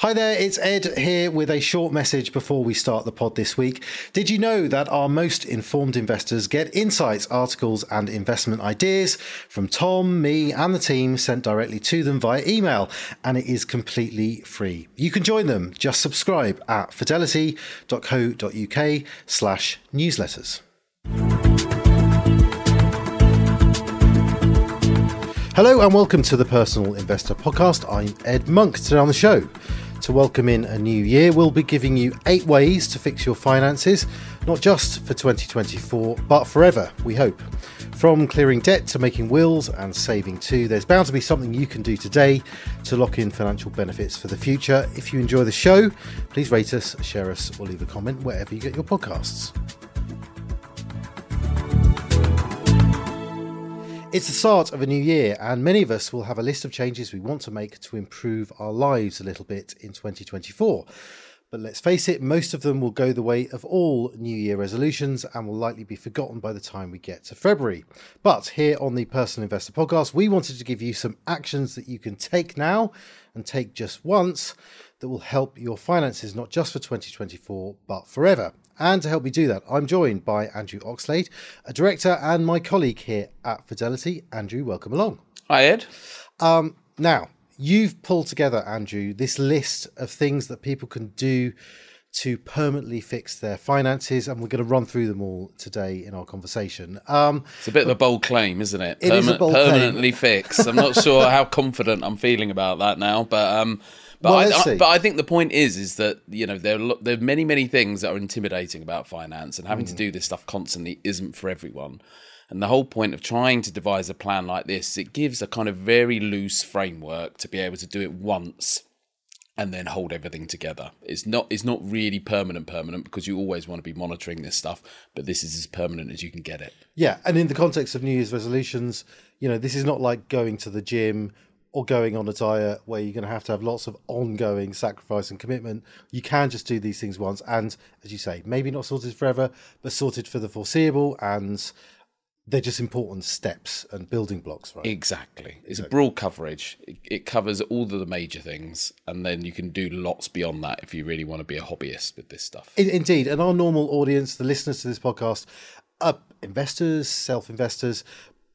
Hi there, it's Ed here with a short message before we start the pod this week. Did you know that our most informed investors get insights, articles, and investment ideas from Tom, me, and the team sent directly to them via email, and it is completely free. You can join them. Just subscribe at fidelity.co.uk slash newsletters. Hello and welcome to the Personal Investor Podcast. I'm Ed Monk. Today on the show, to welcome in a new year, we'll be giving you eight ways to fix your finances, not just for 2024, but forever, we hope. From clearing debt to making wills and saving too, there's bound to be something you can do today to lock in financial benefits for the future. If you enjoy the show, please rate us, share us, or leave a comment wherever you get your podcasts. It's the start of a new year, and many of us will have a list of changes we want to make to improve our lives a little bit in 2024. But let's face it, most of them will go the way of all New Year resolutions and will likely be forgotten by the time we get to February. But here on the Personal Investor Podcast, we wanted to give you some actions that you can take now and take just once that will help your finances not just for 2024 but forever. And to help me do that, I'm joined by Andrew Oxlade, a director and my colleague here at Fidelity. Andrew, welcome along. Hi, Ed. Um, now, you've pulled together, Andrew, this list of things that people can do to permanently fix their finances, and we're going to run through them all today in our conversation. Um, it's a bit of a bold claim, isn't it? It is a bold permanently claim. fix. I'm not sure how confident I'm feeling about that now, but um, but well, I, I, but I think the point is is that you know there are there are many many things that are intimidating about finance, and having mm. to do this stuff constantly isn't for everyone. And the whole point of trying to devise a plan like this, it gives a kind of very loose framework to be able to do it once and then hold everything together. It's not it's not really permanent permanent because you always want to be monitoring this stuff, but this is as permanent as you can get it. Yeah, and in the context of New Year's resolutions, you know, this is not like going to the gym or going on a diet where you're going to have to have lots of ongoing sacrifice and commitment. You can just do these things once, and as you say, maybe not sorted forever, but sorted for the foreseeable and they're just important steps and building blocks, right? Exactly. It's exactly. a broad coverage. It, it, covers all of the major things, and then you can do lots beyond that if you really want to be a hobbyist with this stuff. In, indeed, and our normal audience, the listeners to this podcast, are investors, self-investors,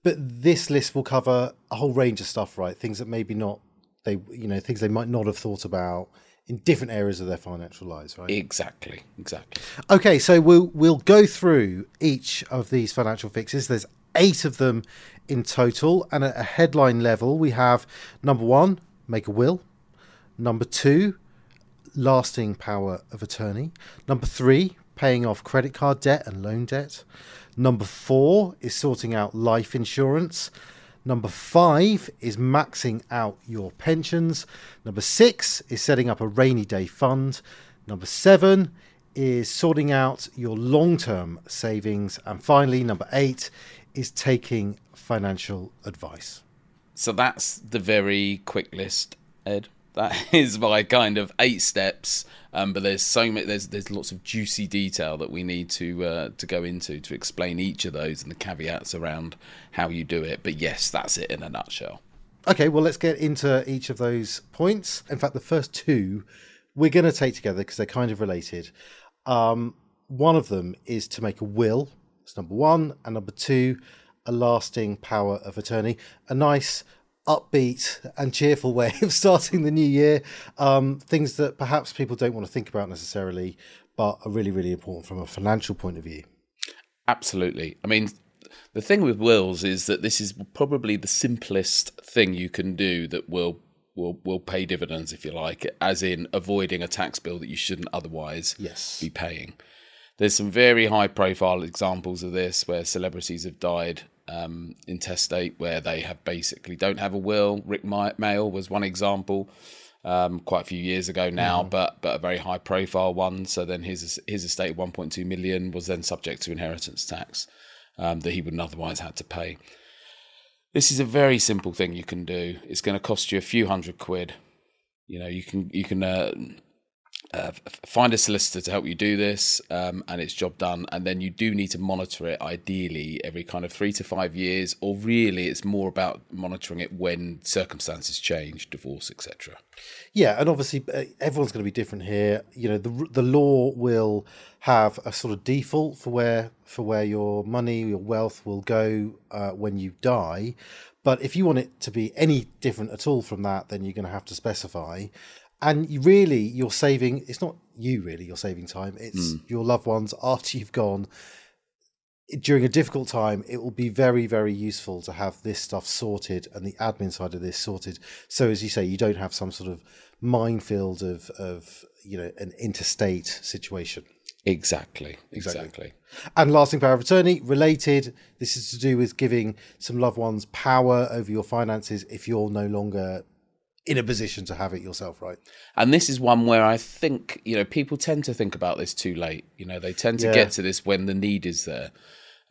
but this list will cover a whole range of stuff, right? Things that maybe not they, you know, things they might not have thought about in different areas of their financial lives, right? Exactly, exactly. Okay, so we'll we'll go through each of these financial fixes. There's eight of them in total, and at a headline level, we have number one, make a will. Number two, lasting power of attorney. Number three, paying off credit card debt and loan debt. Number four is sorting out life insurance. Number five is maxing out your pensions. Number six is setting up a rainy day fund. Number seven is sorting out your long term savings. And finally, number eight is taking financial advice. So that's the very quick list, Ed. That is my kind of eight steps. Um, but there's so many. There's there's lots of juicy detail that we need to uh, to go into to explain each of those and the caveats around how you do it. But yes, that's it in a nutshell. Okay, well let's get into each of those points. In fact, the first two we're going to take together because they're kind of related. Um, one of them is to make a will. It's number one, and number two, a lasting power of attorney. A nice upbeat and cheerful way of starting the new year. Um, things that perhaps people don't want to think about necessarily, but are really, really important from a financial point of view. Absolutely. I mean, the thing with wills is that this is probably the simplest thing you can do that will will will pay dividends, if you like, as in avoiding a tax bill that you shouldn't otherwise yes. be paying. There's some very high profile examples of this where celebrities have died um, intestate where they have basically don't have a will. Rik Mayall was one example. Um, quite a few years ago now, mm. but but a very high profile one. So then his his estate, 1.2 million, was then subject to inheritance tax um, that he wouldn't otherwise had to pay. This is a very simple thing you can do. It's going to cost you a few hundred quid. You know, you can you can uh, uh, find a solicitor to help you do this, um, and it's job done. And then you do need to monitor it, ideally every kind of three to five years, or really it's more about monitoring it when circumstances change, divorce, etc. Yeah, and obviously uh, everyone's going to be different here. You know, the the law will have a sort of default for where for where your money, your wealth will go uh, when you die. But if you want it to be any different at all from that, then you're going to have to specify and you really you're saving it's not you really you're saving time it's mm. your loved ones after you've gone during a difficult time it will be very very useful to have this stuff sorted and the admin side of this sorted so as you say you don't have some sort of minefield of of you know an intestate situation Exactly, exactly. Exactly. And lasting power of attorney related. This is to do with giving some loved ones power over your finances if you're no longer in a position to have it yourself, right? And this is one where I think, you know, people tend to think about this too late. You know, they tend to yeah. get to this when the need is there.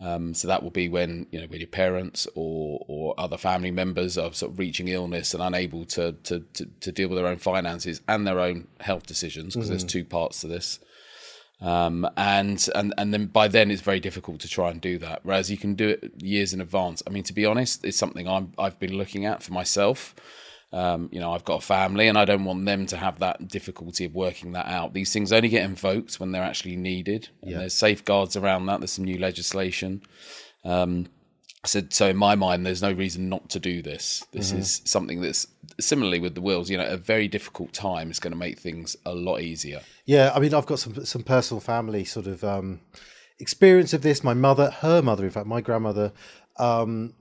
Um, so that will be when, you know, when your parents or or other family members are sort of reaching illness and unable to to, to, to deal with their own finances and their own health decisions, because mm-hmm. there's two parts to this. Um, and and and then by then it's very difficult to try and do that. Whereas you can do it years in advance. I mean, to be honest, it's something I'm I've been looking at for myself. Um, you know, I've got a family and I don't want them to have that difficulty of working that out. These things only get invoked when they're actually needed. And yeah. there's safeguards around that. There's some new legislation. Um, so, so in my mind, there's no reason not to do this. This mm-hmm. is something that's similarly with the wills. You know, a very difficult time is going to make things a lot easier. Yeah, I mean, I've got some some personal family sort of um, experience of this. My mother, her mother, in fact, my grandmother, um,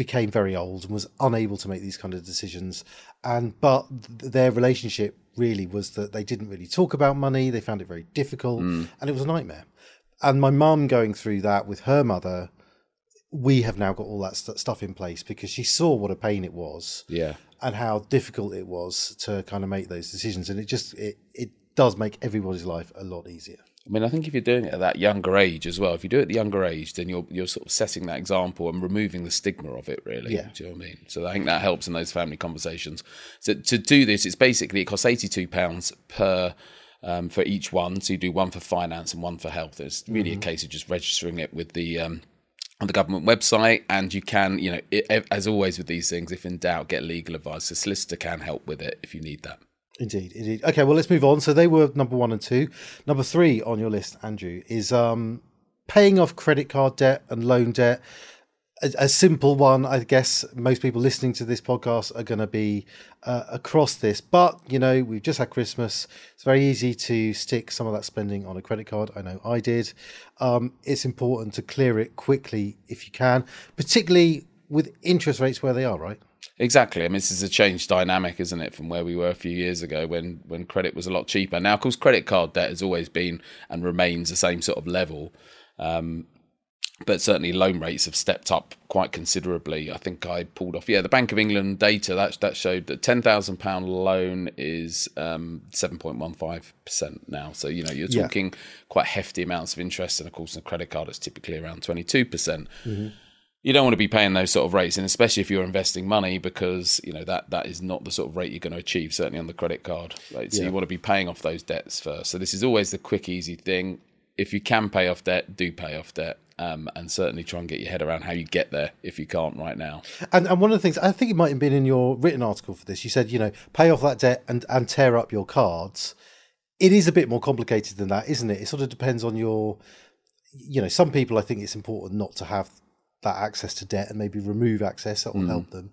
became very old and was unable to make these kind of decisions. And but their relationship really was that they didn't really talk about money. They found it very difficult, mm. and it was a nightmare. And my mum going through that with her mother, we have now got all that st- stuff in place because she saw what a pain it was, yeah, and how difficult it was to kind of make those decisions. And it just it it does make everybody's life a lot easier. I mean, I think if you're doing it at that younger age as well, if you do it at the younger age, then you're you're sort of setting that example and removing the stigma of it, really. Yeah. Do you know what I mean? So I think that helps in those family conversations. So to do this, it's basically it costs eighty two pounds per. Um, for each one, so you do one for finance and one for health. It's really mm-hmm. a case of just registering it with the um, on the government website, and you can, you know, it, as always with these things, if in doubt, get legal advice. A solicitor can help with it if you need that. Indeed, indeed. Okay, well, let's move on. So they were number one and two. Number three on your list, Andrew, is um, paying off credit card debt and loan debt. A, a simple one, I guess. Most people listening to this podcast are going to be uh, across this, but you know, we've just had Christmas. It's very easy to stick some of that spending on a credit card. I know I did. Um, it's important to clear it quickly if you can, particularly with interest rates where they are, right? Exactly. I mean, this is a changed dynamic, isn't it, from where we were a few years ago when when credit was a lot cheaper. Now, of course, credit card debt has always been and remains the same sort of level. Um, but certainly loan rates have stepped up quite considerably. I think I pulled off, yeah, the Bank of England data that that showed that ten thousand pound loan is um, seven point one five percent now. So you know you're talking yeah. quite hefty amounts of interest, and of course, a credit card is typically around twenty two percent. You don't want to be paying those sort of rates, and especially if you're investing money, because you know that that is not the sort of rate you're going to achieve, certainly on the credit card. Right? So yeah. you want to be paying off those debts first. So this is always the quick, easy thing. If you can pay off debt, do pay off debt. Um, and certainly try and get your head around how you get there if you can't right now. And, and one of the things I think it might have been in your written article for this, you said, you know, pay off that debt and, and tear up your cards. It is a bit more complicated than that, isn't it? It sort of depends on your, you know, some people I think it's important not to have that access to debt and maybe remove access that will mm. help them.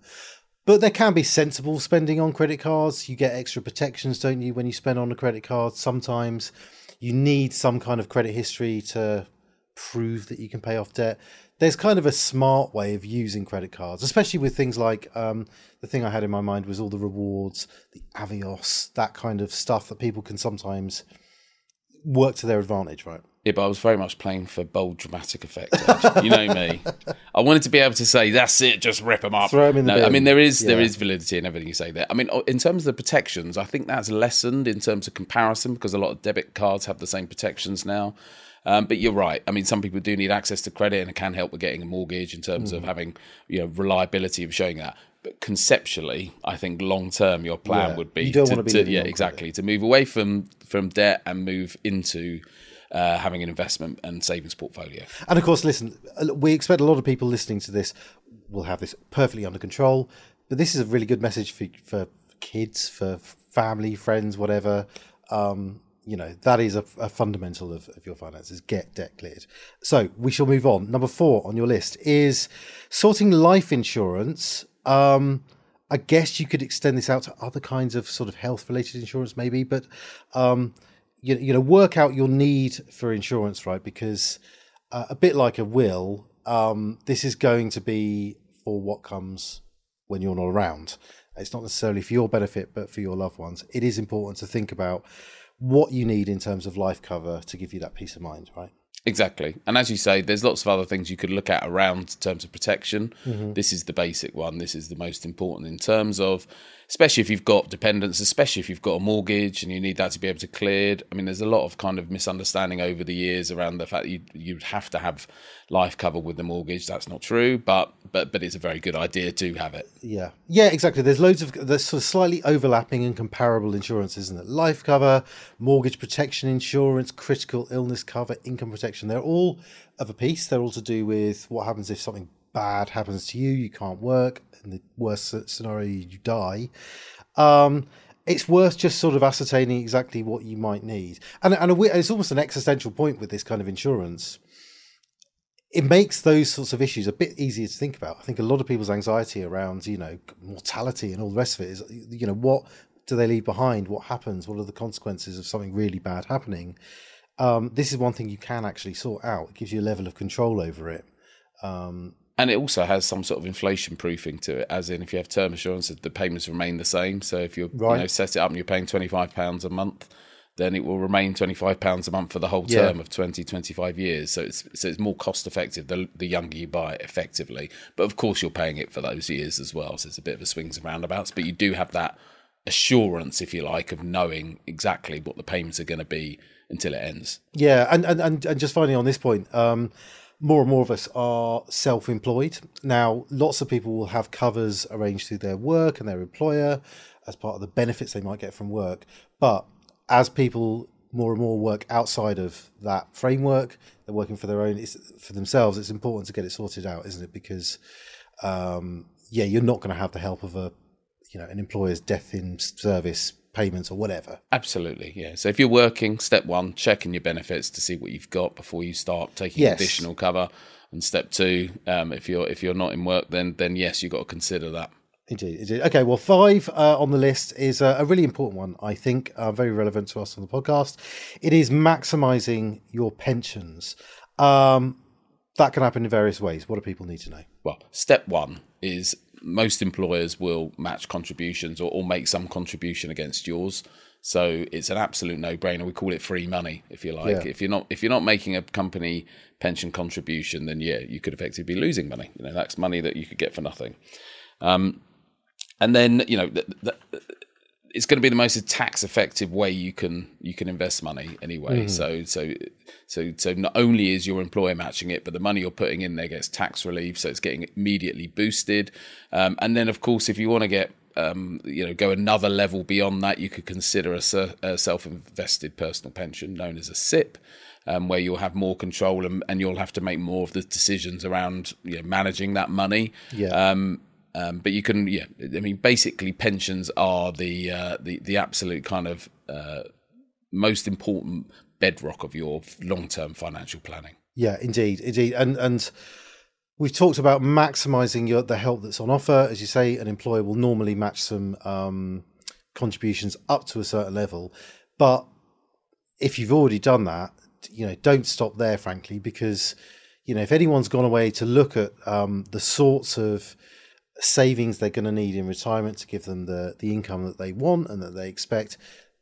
But there can be sensible spending on credit cards. You get extra protections, don't you, when you spend on a credit card? Sometimes you need some kind of credit history to prove that you can pay off debt. There's kind of a smart way of using credit cards, especially with things like um, the thing I had in my mind was all the rewards, the Avios, that kind of stuff that people can sometimes work to their advantage, right? Yeah, but I was very much playing for bold dramatic effect. you know me. I wanted to be able to say, "That's it, just rip them up." Throw them in the no, bin. I mean, there is yeah. there is validity in everything you say there. I mean, in terms of the protections, I think that's lessened in terms of comparison because a lot of debit cards have the same protections now. Um, but you're right. I mean, some people do need access to credit, and it can help with getting a mortgage in terms mm. of having you know reliability of showing that. but conceptually, I think long term your plan yeah, would be to, be to yeah exactly to move away from from debt and move into uh, having an investment and savings portfolio. And of course, listen, we expect a lot of people listening to this will have this perfectly under control. But this is a really good message for for kids, for family, friends, whatever. Um, you know that is a, a fundamental of, of, your finances get debt cleared so we shall move on number four on your list is sorting life insurance um, i guess you could extend this out to other kinds of sort of health related insurance maybe but um, you, you know work out your need for insurance right? Because uh, a bit like a will um, this is going to be for what comes when you're not around. It's not necessarily for your benefit but for your loved ones. It is important to think about what you need in terms of life cover to give you that peace of mind, right? Exactly. And as you say, there's lots of other things you could look at around terms of protection. Mm-hmm. This is the basic one. This is the most important in terms of especially if you've got dependents, especially if you've got a mortgage and you need that to be able to cleared. I mean, there's a lot of kind of misunderstanding over the years around the fact that you you'd have to have life cover with the mortgage. That's not true, but but but it's a very good idea to have it. Yeah, yeah, exactly. There's loads of there's sort of slightly overlapping and comparable insurance, isn't it? Life cover, mortgage protection insurance, critical illness cover, income protection. They're all of a piece. They're all to do with what happens if something bad happens to you, you can't work, in the worst scenario, you die. Um, it's worth just sort of ascertaining exactly what you might need. And, and it's almost an existential point with this kind of insurance. It makes those sorts of issues a bit easier to think about. I think a lot of people's anxiety around, you know, mortality and all the rest of it is, you know, what do they leave behind? What happens? What are the consequences of something really bad happening? Um, this is one thing you can actually sort out. It gives you a level of control over it. Um, and it also has some sort of inflation proofing to it, as in if you have term assurance, the payments remain the same. So if you right. you know set it up and you're paying twenty five pounds a month, then it will remain twenty five pounds a month for the whole term yeah. of 20, 25 years. So it's so it's more cost effective the the younger you buy it, effectively. But of course, you're paying it for those years as well. So it's a bit of a swings and roundabouts. But you do have that assurance, if you like, of knowing exactly what the payments are going to be until it ends. Yeah, and and and, and just finally on this point. Um, more and more of us are self employed. Now, lots of people will have covers arranged through their work and their employer as part of the benefits they might get from work. But as people more and more work outside of that framework, they're working for their own, for themselves, it's important to get it sorted out, isn't it? Because, um, yeah, you're not going to have the help of a, you know, an employer's death in service payments or whatever. Absolutely, yeah. So if you're working, step one, checking your benefits to see what you've got before you start taking yes. additional cover. And step two, um, if you're if you're not in work, then then yes, you've got to consider that. Indeed, indeed. Okay, well, five uh, on the list is a, a, really important one. I think uh, very relevant to us on the podcast. It is maximising your pensions. Um, that can happen in various ways. What do people need to know? Well, step one is most employers will match contributions or, or make some contribution against yours. So it's an absolute no-brainer. We call it free money, if you like. Yeah. If you're not if you're not making a company pension contribution, then yeah, you could effectively be losing money. You know, that's money that you could get for nothing. Um, and then you know, the, the, it's going to be the most tax effective way you can you can invest money anyway. Mm. So so so so not only is your employer matching it, but the money you're putting in there gets tax relief, so it's getting immediately boosted. Um, and then of course, if you want to get um, you know go another level beyond that, you could consider a, a self-invested personal pension known as a SIPP. Um, where you'll have more control and, and, you'll have to make more of the decisions around you know, managing that money. Yeah. Um, um, but you can, yeah, I mean, basically, pensions are the uh, the the absolute kind of uh, most important bedrock of your long term financial planning. Yeah, indeed, indeed, and and we've talked about maximising your the help that's on offer. As you say, an employer will normally match some um, contributions up to a certain level, but if you've already done that, you know, don't stop there, frankly, because you know if anyone's gone away to look at um, the sorts of savings they're going to need in retirement to give them the, the income that they want and that they expect,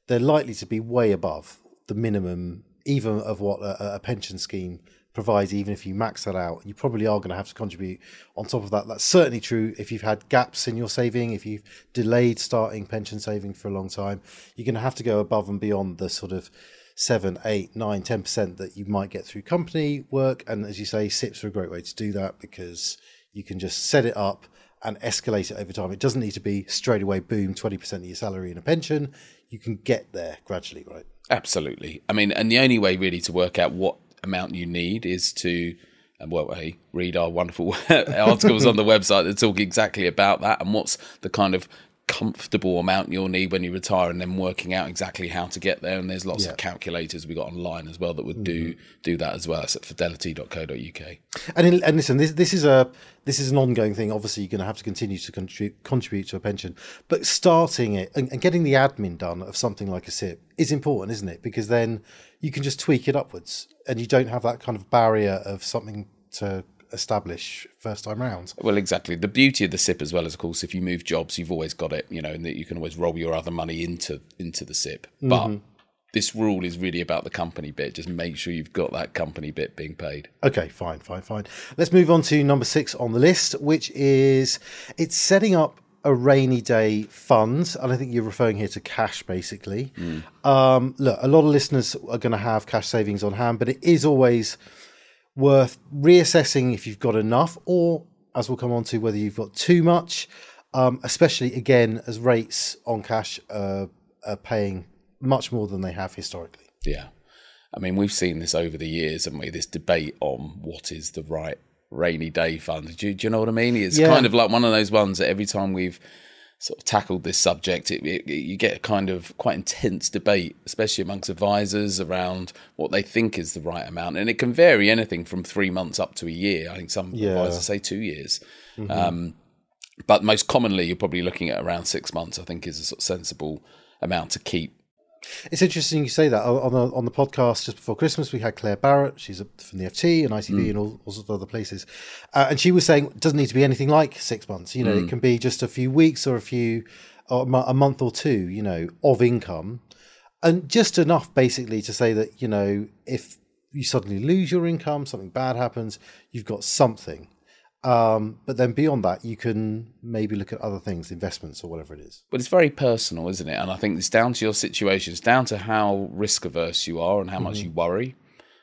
they're likely to be way above the minimum, even of what a, a pension scheme provides, even if you max that out, you probably are going to have to contribute on top of that. That's certainly true if you've had gaps in your saving, if you've delayed starting pension saving for a long time, you're going to have to go above and beyond the sort of seven, eight, nine, ten percent that you might get through company work. And as you say, SIPPs are a great way to do that because you can just set it up and escalate it over time. It doesn't need to be straight away, boom, 20% of your salary in a pension. You can get there gradually, right? Absolutely. I mean, and the only way really to work out what amount you need is to, well, hey, read our wonderful articles on the website that talk exactly about that and what's the kind of comfortable amount you'll need when you retire and then working out exactly how to get there. And there's lots yeah. of calculators we got online as well that would do mm-hmm. do that as well. It's at fidelity.co.uk and in, and listen this this is a this is an ongoing thing. Obviously you're going to have to continue to contribute contribute to a pension. But starting it and, and getting the admin done of something like a SIPP is important isn't it? Because then you can just tweak it upwards and you don't have that kind of barrier of something to establish first time round. Well, exactly. The beauty of the SIPP as well is, of course, if you move jobs, you've always got it, you know, and that you can always roll your other money into into the SIPP. Mm-hmm. But this rule is really about the company bit. Just make sure you've got that company bit being paid. Okay, fine, fine, fine. Let's move on to number six on the list, which is it's setting up a rainy day fund, and I think you're referring here to cash basically. Mm. Um, look, a lot of listeners are going to have cash savings on hand, but it is always worth reassessing if you've got enough, or as we'll come on to, whether you've got too much. Um, especially again, as rates on cash uh, are paying much more than they have historically. Yeah. I mean, we've seen this over the years, haven't we? This debate on what is the right rainy day fund. Do, do you know what I mean? It's yeah. kind of like one of those ones that every time we've sort of tackled this subject, it, it, you get a kind of quite intense debate, especially amongst advisors around what they think is the right amount, and it can vary anything from three months up to a year. I think some yeah. advisors say two years. Mm-hmm. Um, but most commonly, you're probably looking at around six months. I think is a sort of sensible amount to keep it's interesting you say that on the on the podcast just before Christmas. We had Claer Barrett. She's from the FT and ITV mm. and all, all sorts of other places, uh, and she was saying it doesn't need to be anything like six months. You know, mm. it can be just a few weeks or a few, or a month or two. You know, of income, and just enough basically to say that you know if you suddenly lose your income, something bad happens, you've got something. Um, but then beyond that, you can maybe look at other things, investments or whatever it is. But it's very personal, isn't it? And I think it's down to your situation. It's down to how risk averse you are and how mm-hmm. much you worry.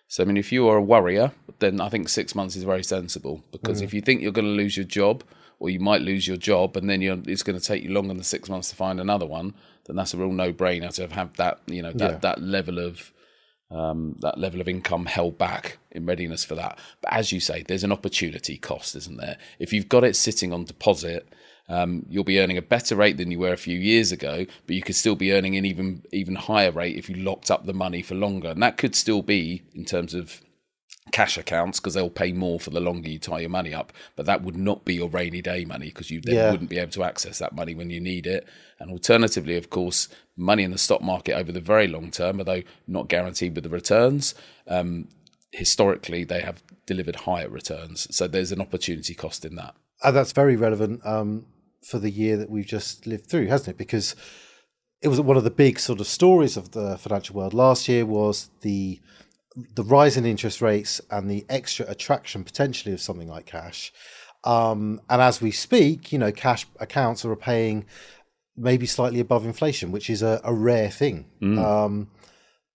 So, I mean, if you are a worrier, then I think six months is very sensible because mm-hmm. if you think you're going to lose your job or you might lose your job and then it's going to take you longer than six months to find another one, then that's a real no brainer to have that, you know, that, yeah. that level of um, that level of income held back in readiness for that. But as you say, there's an opportunity cost, isn't there? If you've got it sitting on deposit, um, you'll be earning a better rate than you were a few years ago, but you could still be earning an even even higher rate if you locked up the money for longer. And that could still be in terms of cash accounts because they'll pay more for the longer you tie your money up. But that would not be your rainy day money because you then yeah. wouldn't be able to access that money when you need it. And alternatively, of course, money in the stock market over the very long term, although not guaranteed with the returns, um, historically they have delivered higher returns. So there's an opportunity cost in that. Uh, that's very relevant um, for the year that we've just lived through, hasn't it? Because it was one of the big sort of stories of the financial world last year was the the rise in interest rates and the extra attraction potentially of something like cash. Um, and as we speak, you know, cash accounts are paying maybe slightly above inflation, which is a, a rare thing. Mm. Um,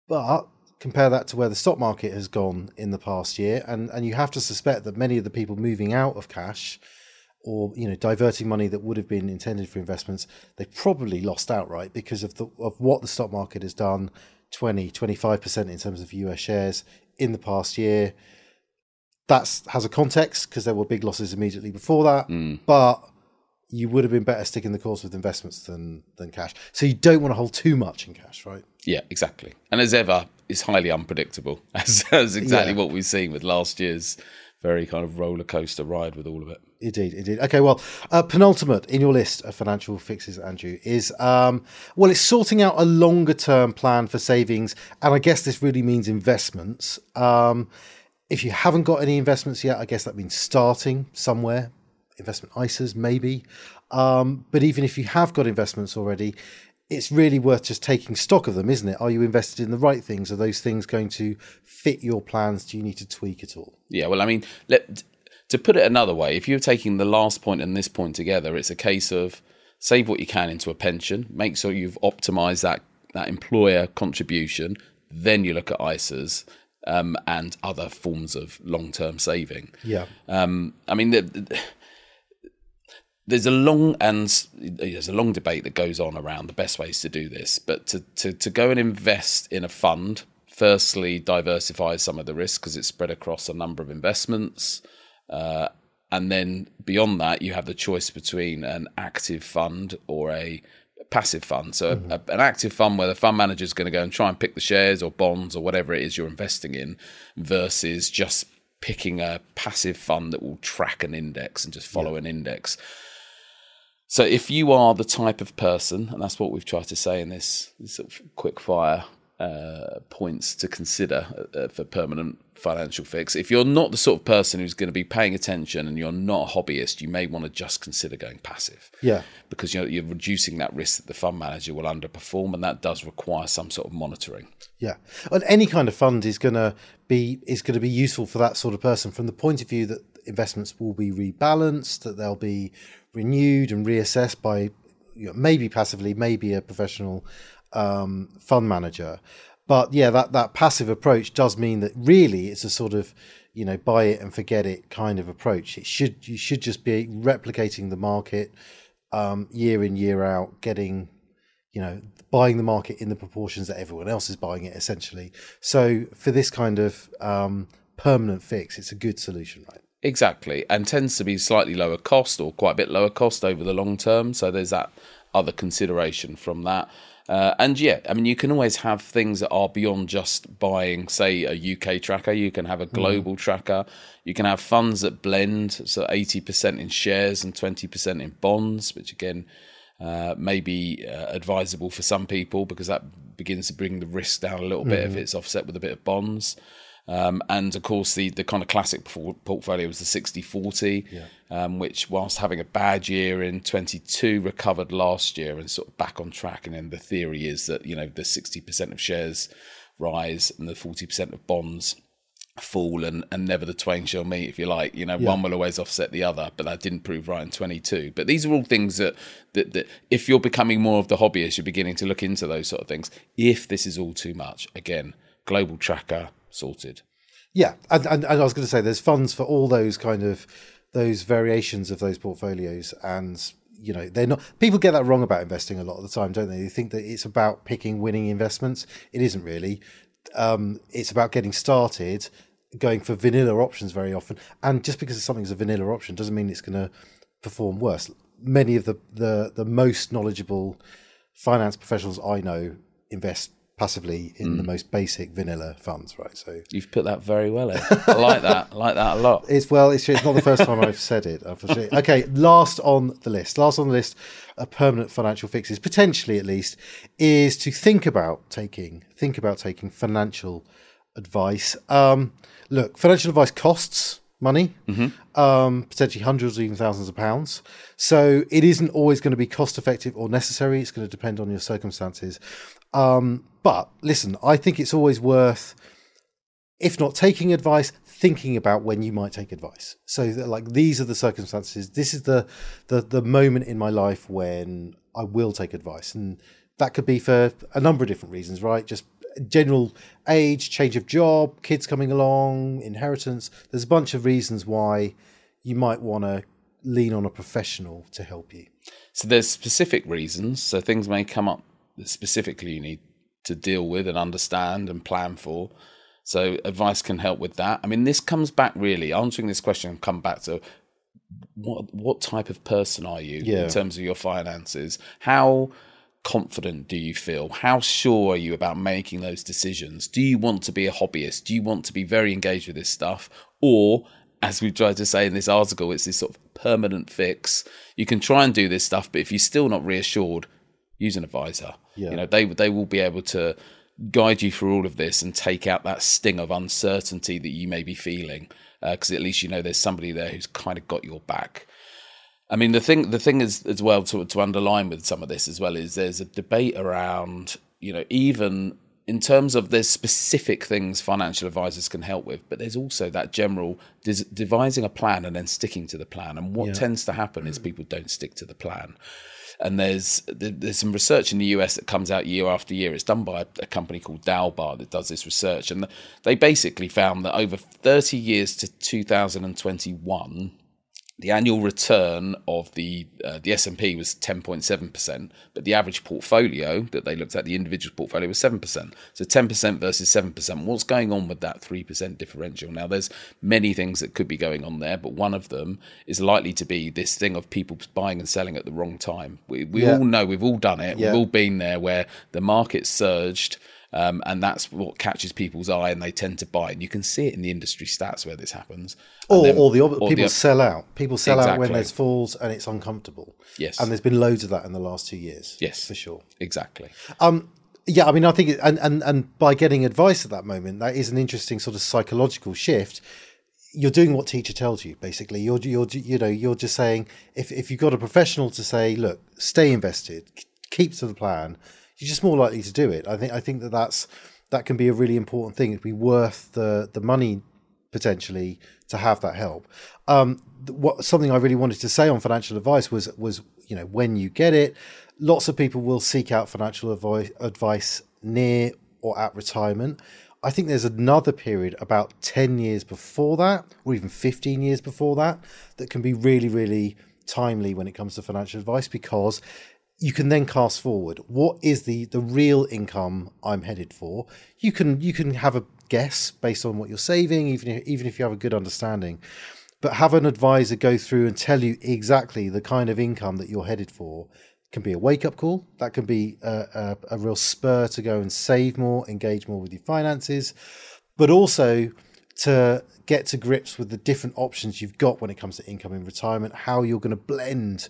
but compare that to where the stock market has gone in the past year, and, and you have to suspect that many of the people moving out of cash or you know diverting money that would have been intended for investments, they probably lost outright because of the of what the stock market has done 20, 25% in terms of US shares in the past year. That has a context because there were big losses immediately before that. Mm. But you would have been better sticking the course with investments than than cash. So you don't want to hold too much in cash, right? Yeah, exactly. And as ever, it's highly unpredictable. That's, as exactly yeah. what we've seen with last year's very kind of roller coaster ride with all of it. Indeed, indeed. Okay, well, uh, penultimate in your list of financial fixes, Andrew, is um, well, it's sorting out a longer term plan for savings, and I guess this really means investments. Um, if you haven't got any investments yet, I guess that means starting somewhere, investment ISAs maybe. Um, but even if you have got investments already, it's really worth just taking stock of them, isn't it? Are you invested in the right things? Are those things going to fit your plans? Do you need to tweak at all? Yeah, well, I mean, let, to put it another way, if you're taking the last point and this point together, it's a case of save what you can into a pension, make sure you've optimized that that employer contribution, then you look at ISAs. Um, and other forms of long-term saving. Yeah. Um, I mean, the, there's a long and there's a long debate that goes on around the best ways to do this, but to to to go and invest in a fund firstly diversifies some of the risk because it's spread across a number of investments. Uh, and then beyond that, you have the choice between an active fund or a passive fund. So mm-hmm. a, an active fund where the fund manager is going to go and try and pick the shares or bonds or whatever it is you're investing in, versus just picking a passive fund that will track an index and just follow yeah. an index. So if you are the type of person, and that's what we've tried to say in this, this sort of quick fire uh, points to consider uh, for permanent financial fix. If you're not the sort of person who's going to be paying attention and you're not a hobbyist, you may want to just consider going passive. Yeah. Because you're, you're reducing that risk that the fund manager will underperform, and that does require some sort of monitoring. Yeah, and any kind of fund is going to be is going to be useful for that sort of person from the point of view that investments will be rebalanced, that they'll be renewed and reassessed by you know, maybe passively, maybe a professional um, fund manager. But yeah, that, that passive approach does mean that really it's a sort of you know buy it and forget it kind of approach. It should you should just be replicating the market um, year in year out, getting you know buying the market in the proportions that everyone else is buying it essentially. So for this kind of um, permanent fix, it's a good solution, right? Exactly, and tends to be slightly lower cost or quite a bit lower cost over the long term. So there's that other consideration from that. Uh, and yeah, I mean, you can always have things that are beyond just buying, say, a UK tracker. You can have a global mm. tracker. You can have funds that blend, so 80% in shares and 20% in bonds, which again uh, may be uh, advisable for some people because that begins to bring the risk down a little mm. bit if mm-hmm. it's offset with a bit of bonds. Um, and of course, the, the kind of classic portfolio was the 60 40, yeah. um, which, whilst having a bad year in 22, recovered last year and sort of back on track. And then the theory is that, you know, the 60% of shares rise and the 40% of bonds fall and, and never the twain shall meet if you like you know yeah. one will always offset the other but that didn't prove right in 22 but these are all things that, that that if you're becoming more of the hobbyist you're beginning to look into those sort of things if this is all too much again global tracker sorted. Yeah, and, and, and I was going to say there's funds for all those kind of those variations of those portfolios, and you know they're not. People get that wrong about investing a lot of the time, don't they? They think that it's about picking winning investments. It isn't really. Um, it's about getting started, going for vanilla options very often, and just because something's a vanilla option doesn't mean it's going to perform worse. Many of the, the the most knowledgeable finance professionals I know invest passively in mm. the most basic vanilla funds, right? So you've put that very well. In. I like that. I like that a lot. It's well, it's, it's not the first time I've said it. Okay, last on the list. Last on the list, a permanent financial fixes, potentially at least, is to think about taking think about taking financial advice. Um, look, financial advice costs money, mm-hmm. um, potentially hundreds or even thousands of pounds. So it isn't always going to be cost effective or necessary. It's going to depend on your circumstances. Um, but listen, I think it's always worth, if not taking advice, thinking about when you might take advice. So, that, like, these are the circumstances. This is the, the the moment in my life when I will take advice, and that could be for a number of different reasons, right? Just general age, change of job, kids coming along, inheritance. There's a bunch of reasons why you might want to lean on a professional to help you. So there's specific reasons. So things may come up that specifically you need to deal with and understand and plan for. So advice can help with that. I mean, this comes back really answering this question. Come back to what what type of person are you yeah. in terms of your finances? How confident do you feel? How sure are you about making those decisions? Do you want to be a hobbyist? Do you want to be very engaged with this stuff? Or, as we tried to say in this article, it's this sort of permanent fix. You can try and do this stuff, but if you're still not reassured, use an advisor. Yeah. You know, they they will be able to guide you through all of this and take out that sting of uncertainty that you may be feeling, because uh, at least you know there's somebody there who's kind of got your back. I mean, the thing the thing is as well to to underline with some of this as well is there's a debate around you know even in terms of there's specific things financial advisors can help with, but there's also that general des- devising a plan and then sticking to the plan. And what yeah. tends to happen is mm. people don't stick to the plan. And there's there's some research in the US that comes out year after year. It's done by a company called Dalbar that does this research, and they basically found that over 30 years to 2021, the annual return of the uh, the S&P was 10.7%, but the average portfolio that they looked at, the individual portfolio was 7%. So 10% versus 7%. What's going on with that 3% differential? Now, there's many things that could be going on there, but one of them is likely to be this thing of people buying and selling at the wrong time. We, we yeah. all know, we've all done it, yeah. we've all been there where the market surged – um, and that's what catches people's eye, and they tend to buy. And you can see it in the industry stats where this happens. Or, then, or the people the, sell out. People sell exactly. out when there's falls and it's uncomfortable. Yes, and there's been loads of that in the last two years. Yes, for sure. Exactly. Um, yeah, I mean, I think, it, and, and and by getting advice at that moment, that is an interesting sort of psychological shift. You're doing what teacher tells you. Basically, you're you're you know you're just saying if if you've got a professional to say, look, stay invested, keep to the plan you're just more likely to do it. I think I think that that's that can be a really important thing. It'd be worth the the money potentially to have that help. Um, what something I really wanted to say on financial advice was was you know when you get it, lots of people will seek out financial advice, advice near or at retirement. I think there's another period about 10 years before that, or even 15 years before that, that can be really, really timely when it comes to financial advice because you can then cast forward. What is the the real income i'm headed for? You can you can have a guess based on what you're saving even if, even if you have a good understanding. But have an advisor go through and tell you exactly the kind of income that you're headed for. Can be a wake up call. That can be a, a, a real spur to go and save more engage more with your finances. But also to get to grips with the different options you've got when it comes to income in retirement how you're going to blend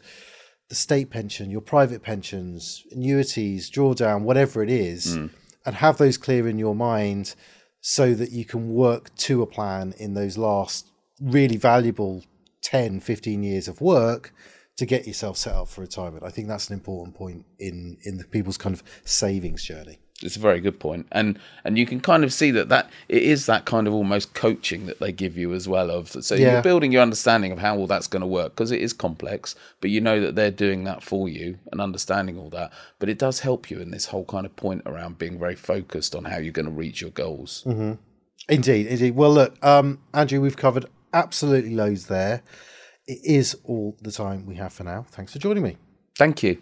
the state pension, your private pensions, annuities, drawdown, whatever it is, mm. and have those clear in your mind so that you can work to a plan in those last really valuable 10, 15 years of work to get yourself set up for retirement. I think that's an important point in in the people's kind of savings journey. It's a very good point, and and you can kind of see that that it is that kind of almost coaching that they give you as well. Of so yeah. you're building your understanding of how all that's going to work because it is complex, but you know that they're doing that for you and understanding all that. But it does help you in this whole kind of point around being very focused on how you're going to reach your goals. Mm-hmm. Indeed, indeed. Well, look, um, Andrew, we've covered absolutely loads there. It is all the time we have for now. Thanks for joining me. Thank you.